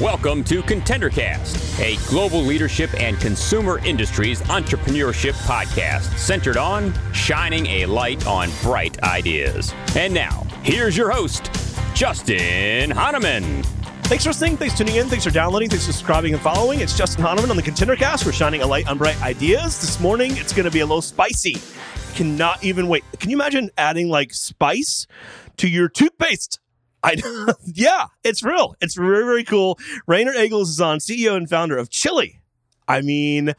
Welcome to ContenderCast, a global leadership and consumer industries entrepreneurship podcast centered on shining a light on bright ideas. And now, here's your host, Justin Hahnemann. Thanks for listening. Thanks for tuning in. Thanks for downloading. Thanks for subscribing and following. It's Justin Hahnemann on the ContenderCast. We're shining a light on bright ideas. This morning, it's going to be a little spicy. Cannot even wait. Can you imagine adding like spice to your toothpaste? I yeah, it's real. It's very very cool. Rainer Agles is on, CEO and founder of Chilly. I mean,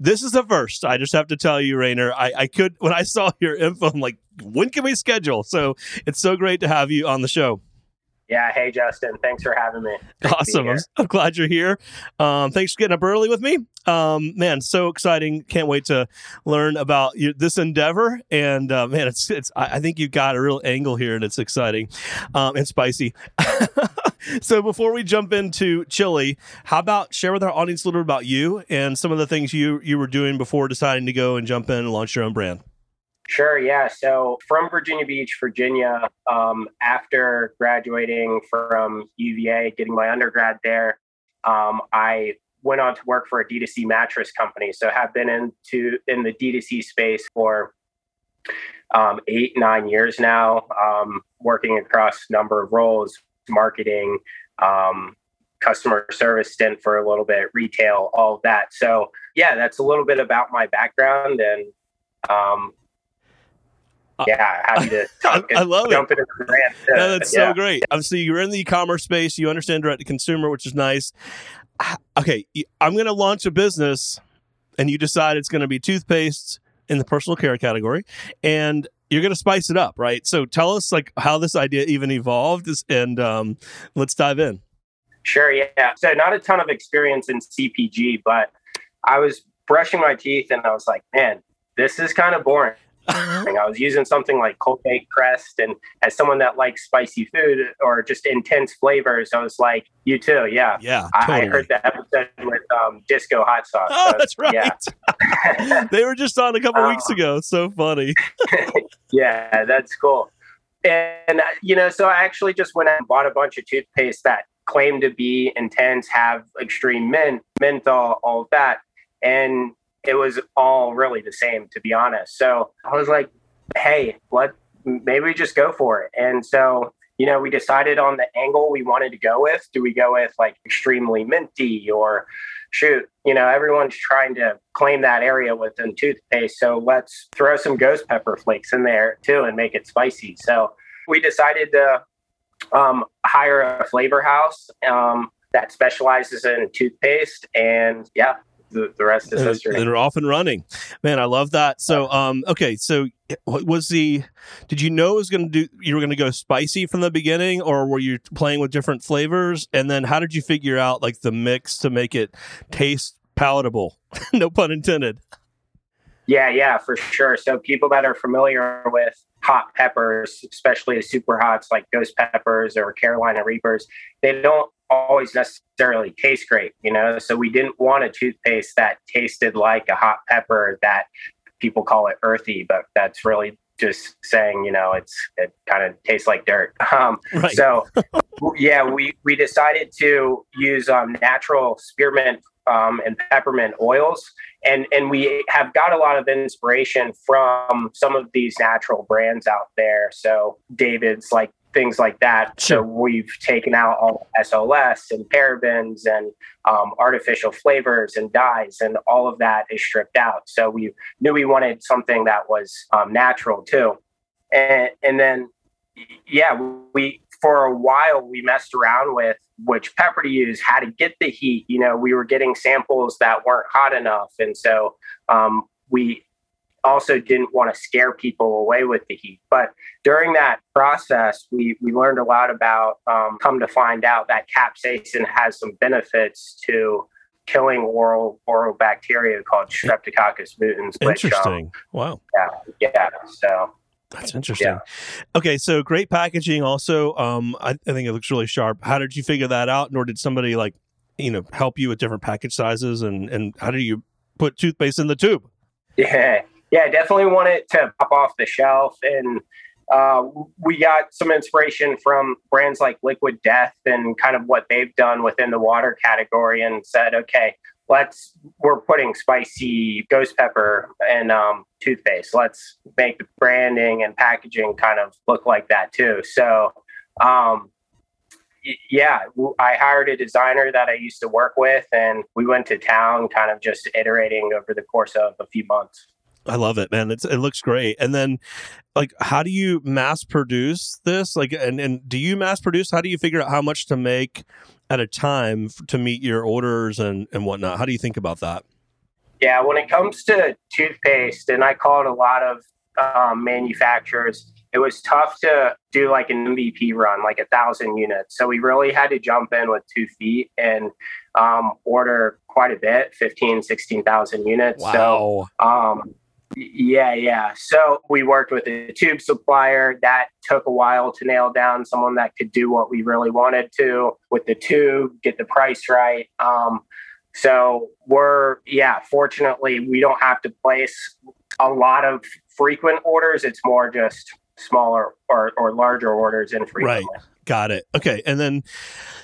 this is the first. I just have to tell you, Rainer. I, I could when I saw your info, I'm like, when can we schedule? So it's so great to have you on the show. Yeah. Hey, Justin. Thanks for having me. Great awesome. I'm, I'm, glad you're here. Um, thanks for getting up early with me. Um, man, so exciting. Can't wait to learn about you, this endeavor. And uh, man, it's, it's, I think you've got a real angle here and it's exciting um, and spicy. so before we jump into Chilly, how about share with our audience a little bit about you and some of the things you, you were doing before deciding to go and jump in and launch your own brand? Sure. Yeah. So from Virginia Beach, Virginia, um, after graduating from UVA, getting my undergrad there, um, I went on to work for a D2C mattress company. So have been into in the D2C space for um, eight, nine years now, um, working across a number of roles, marketing, um, customer service stint for a little bit, retail, all of that. So yeah, that's a little bit about my background and um, yeah, happy to I, I love jump it. into brand. Uh, that's yeah. so great. Obviously, you're in the e-commerce space. You understand direct to consumer, which is nice. Okay, I'm going to launch a business, and you decide it's going to be toothpaste in the personal care category, and you're going to spice it up, right? So tell us like how this idea even evolved, and um, let's dive in. Sure. Yeah. So not a ton of experience in CPG, but I was brushing my teeth, and I was like, man, this is kind of boring. Uh-huh. I was using something like Colgate Crest, and as someone that likes spicy food or just intense flavors, I was like, "You too, yeah, yeah." Totally. I, heard the episode with um, Disco Hot Sauce. Oh, so, that's right. Yeah. they were just on a couple weeks um, ago. so funny. yeah, that's cool. And uh, you know, so I actually just went out and bought a bunch of toothpaste that claim to be intense, have extreme mint, menthol, all of that, and it was all really the same, to be honest. So I was like, hey, what? Maybe we just go for it. And so, you know, we decided on the angle we wanted to go with. Do we go with like extremely minty or shoot, you know, everyone's trying to claim that area with within toothpaste. So let's throw some ghost pepper flakes in there too and make it spicy. So we decided to um, hire a flavor house um, that specializes in toothpaste. And yeah, the, the rest is history. And they're off and running. Man, I love that. So, um, okay, so what was the? Did you know it was going to do? You were going to go spicy from the beginning, or were you playing with different flavors? And then, how did you figure out like the mix to make it taste palatable? no pun intended. Yeah, yeah, for sure. So people that are familiar with hot peppers, especially the super hots like ghost peppers or Carolina Reapers, they don't always necessarily taste great, you know. So we didn't want a toothpaste that tasted like a hot pepper that people call it earthy, but that's really just saying, you know, it's it kind of tastes like dirt. Um, right. So yeah, we we decided to use um, natural spearmint um, and peppermint oils, and and we have got a lot of inspiration from some of these natural brands out there. So David's like things like that. Sure. So we've taken out all SLS and parabens and um, artificial flavors and dyes, and all of that is stripped out. So we knew we wanted something that was um, natural too. And, and then, yeah, we for a while we messed around with which pepper to use, how to get the heat. You know, we were getting samples that weren't hot enough, and so um, we also didn't want to scare people away with the heat. But during that process, we, we learned a lot about, um, come to find out that capsaicin has some benefits to killing oral oral bacteria called Streptococcus mutans. Interesting. Which, um, wow. Yeah. Yeah. So. That's interesting. Yeah. Okay, so great packaging. Also, um, I, I think it looks really sharp. How did you figure that out, nor did somebody like, you know, help you with different package sizes, and and how do you put toothpaste in the tube? Yeah, yeah, definitely want it to pop off the shelf. And uh, we got some inspiration from brands like Liquid Death and kind of what they've done within the water category, and said, okay, let's we're putting spicy ghost pepper and um, toothpaste. Let's make the branding and packaging kind of look like that too. So, um, yeah, I hired a designer that I used to work with, and we went to town, kind of just iterating over the course of a few months. I love it, man. It's, it looks great. And then, like, how do you mass produce this? Like, and, and do you mass produce? How do you figure out how much to make at a time to meet your orders and, and whatnot? How do you think about that? Yeah, when it comes to toothpaste, and I called a lot of um, manufacturers, it was tough to do like an MVP run, like a thousand units. So we really had to jump in with two feet and um, order quite a bit 15, 16,000 units. Wow. So, um, yeah, yeah. So we worked with a tube supplier. That took a while to nail down someone that could do what we really wanted to with the tube, get the price right. Um, so we're, yeah, fortunately, we don't have to place a lot of frequent orders. It's more just smaller or, or larger orders infrequently. Right. Got it. Okay. And then,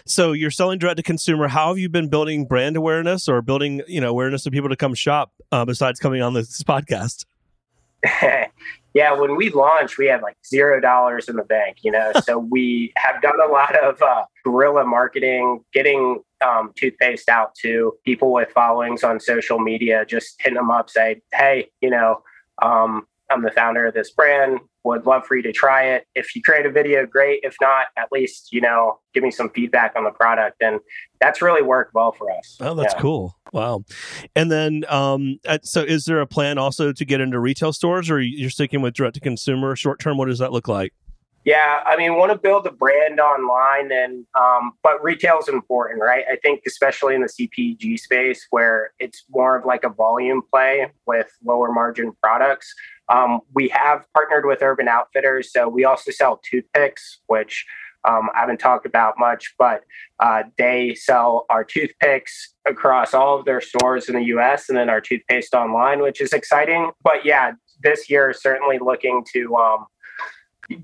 so you're selling direct to consumer. How have you been building brand awareness or building, you know, awareness of people to come shop uh, besides coming on this podcast? yeah. When we launched, we had like zero dollars in the bank, you know, so we have done a lot of uh, guerrilla marketing, getting um, toothpaste out to people with followings on social media, just hitting them up, say, hey, you know, um, I'm the founder of this brand. Would love for you to try it. If you create a video, great. If not, at least, you know, give me some feedback on the product. And that's really worked well for us. Oh, that's yeah. cool. Wow. And then, um, uh, so is there a plan also to get into retail stores or you're sticking with direct to consumer short term? What does that look like? Yeah, I mean, want to build a brand online, and um, but retail is important, right? I think especially in the CPG space where it's more of like a volume play with lower margin products. Um, we have partnered with Urban Outfitters, so we also sell toothpicks, which um, I haven't talked about much, but uh, they sell our toothpicks across all of their stores in the US and then our toothpaste online, which is exciting. But yeah, this year, certainly looking to um,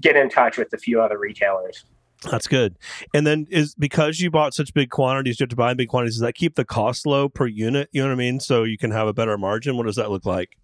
get in touch with a few other retailers. That's good. And then is because you bought such big quantities, you have to buy in big quantities. Does that keep the cost low per unit? You know what I mean? So you can have a better margin. What does that look like?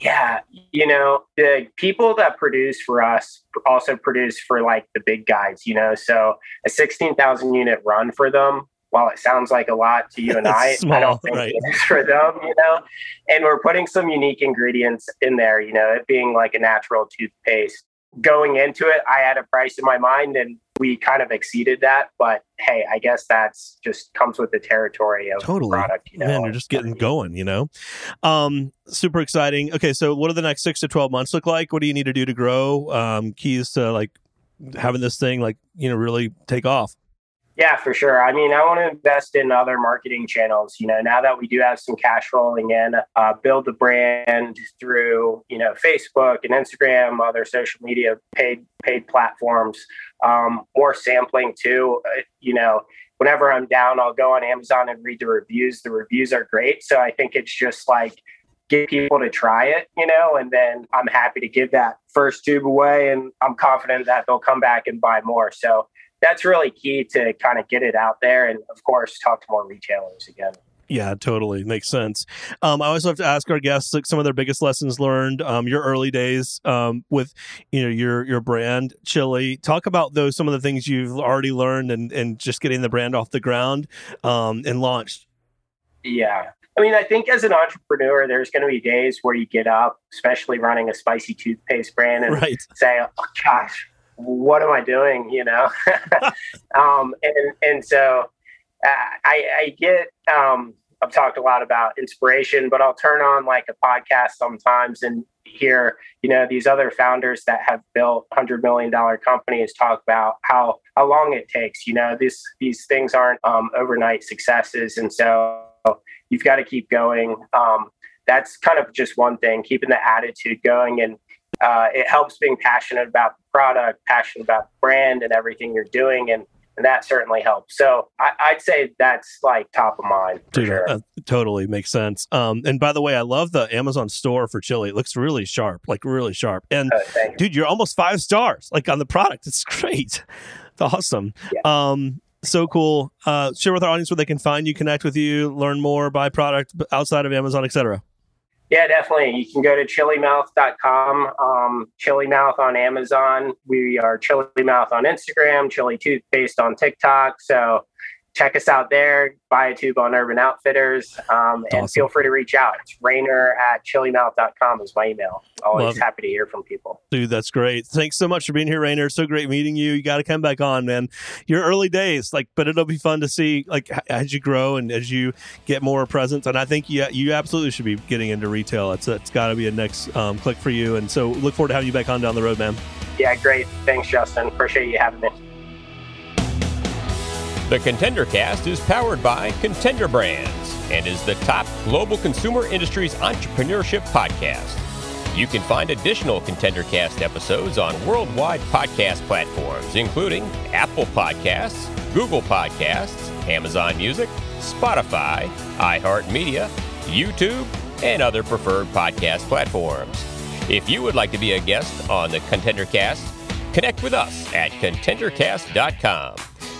Yeah, you know, the people that produce for us also produce for like the big guys, you know. So a 16,000 unit run for them, while it sounds like a lot to you and I, small, I don't think right. it is for them, you know. And we're putting some unique ingredients in there, you know, it being like a natural toothpaste. Going into it, I had a price in my mind and we kind of exceeded that. But hey, I guess that's just comes with the territory of totally. the product. You know? Man, you're just getting going, you know. Um, super exciting. Okay, so what do the next six to twelve months look like? What do you need to do to grow? Um, keys to like having this thing like you know really take off. Yeah, for sure. I mean, I want to invest in other marketing channels. You know, now that we do have some cash rolling in, uh, build the brand through you know Facebook and Instagram, other social media paid paid platforms. Um, more sampling too. Uh, you know, whenever I'm down, I'll go on Amazon and read the reviews. The reviews are great, so I think it's just like get people to try it, you know, and then I'm happy to give that first tube away, and I'm confident that they'll come back and buy more. So that's really key to kind of get it out there and of course talk to more retailers again yeah, totally makes sense. Um, I always love to ask our guests like some of their biggest lessons learned. Um, your early days um, with you know your your brand Chilly. Talk about those some of the things you've already learned and and just getting the brand off the ground um, and launched. Yeah, I mean, I think as an entrepreneur, there's going to be days where you get up, especially running a spicy toothpaste brand, and right. say, "Oh gosh, what am I doing? You know, um, and and so uh, I, I get um, I've talked a lot about inspiration, but I'll turn on like a podcast sometimes and hear you know these other founders that have built hundred million dollar companies talk about how how long it takes. You know, these these things aren't um, overnight successes, and so you've got to keep going. Um, that's kind of just one thing, keeping the attitude going and uh, it helps being passionate about the product, passionate about the brand and everything you're doing. And and that certainly helps. So I, would say that's like top of mind. Dude, sure. uh, totally makes sense. Um, and by the way, I love the Amazon store for Chilly. It looks really sharp, like really sharp. And oh, dude, you're almost five stars, like on the product. It's great. It's awesome. Yeah. Um, so cool. Uh, share with our audience where they can find you, connect with you, learn more, buy product outside of Amazon, etc. Yeah, definitely. You can go to chillymouth.com, um, Chilly Mouth on Amazon. We are Chilly Mouth on Instagram, Chilly Toothpaste on TikTok. So check us out there. Buy a tube on Urban Outfitters. Um, and awesome. feel free to reach out. It's Rainer at chillymouth.com is my email. Always Love happy to hear from people. Dude, that's great. Thanks so much for being here, Rainer. So great meeting you. You got to come back on, man. Your early days, like, but it'll be fun to see, like, as you grow and as you get more presence. And I think you, you absolutely should be getting into retail. It's, it's got to be a next um, click for you. And so look forward to having you back on down the road, man. Yeah, great. Thanks, Justin. Appreciate you having me. The Contender Cast is powered by Contender Brands and is the top global consumer industries entrepreneurship podcast. You can find additional Contender Cast episodes on worldwide podcast platforms, including Apple Podcasts, Google Podcasts, Amazon Music, Spotify, iHeartMedia, YouTube, and other preferred podcast platforms. If you would like to be a guest on the Contender Cast, connect with us at contendercast.com.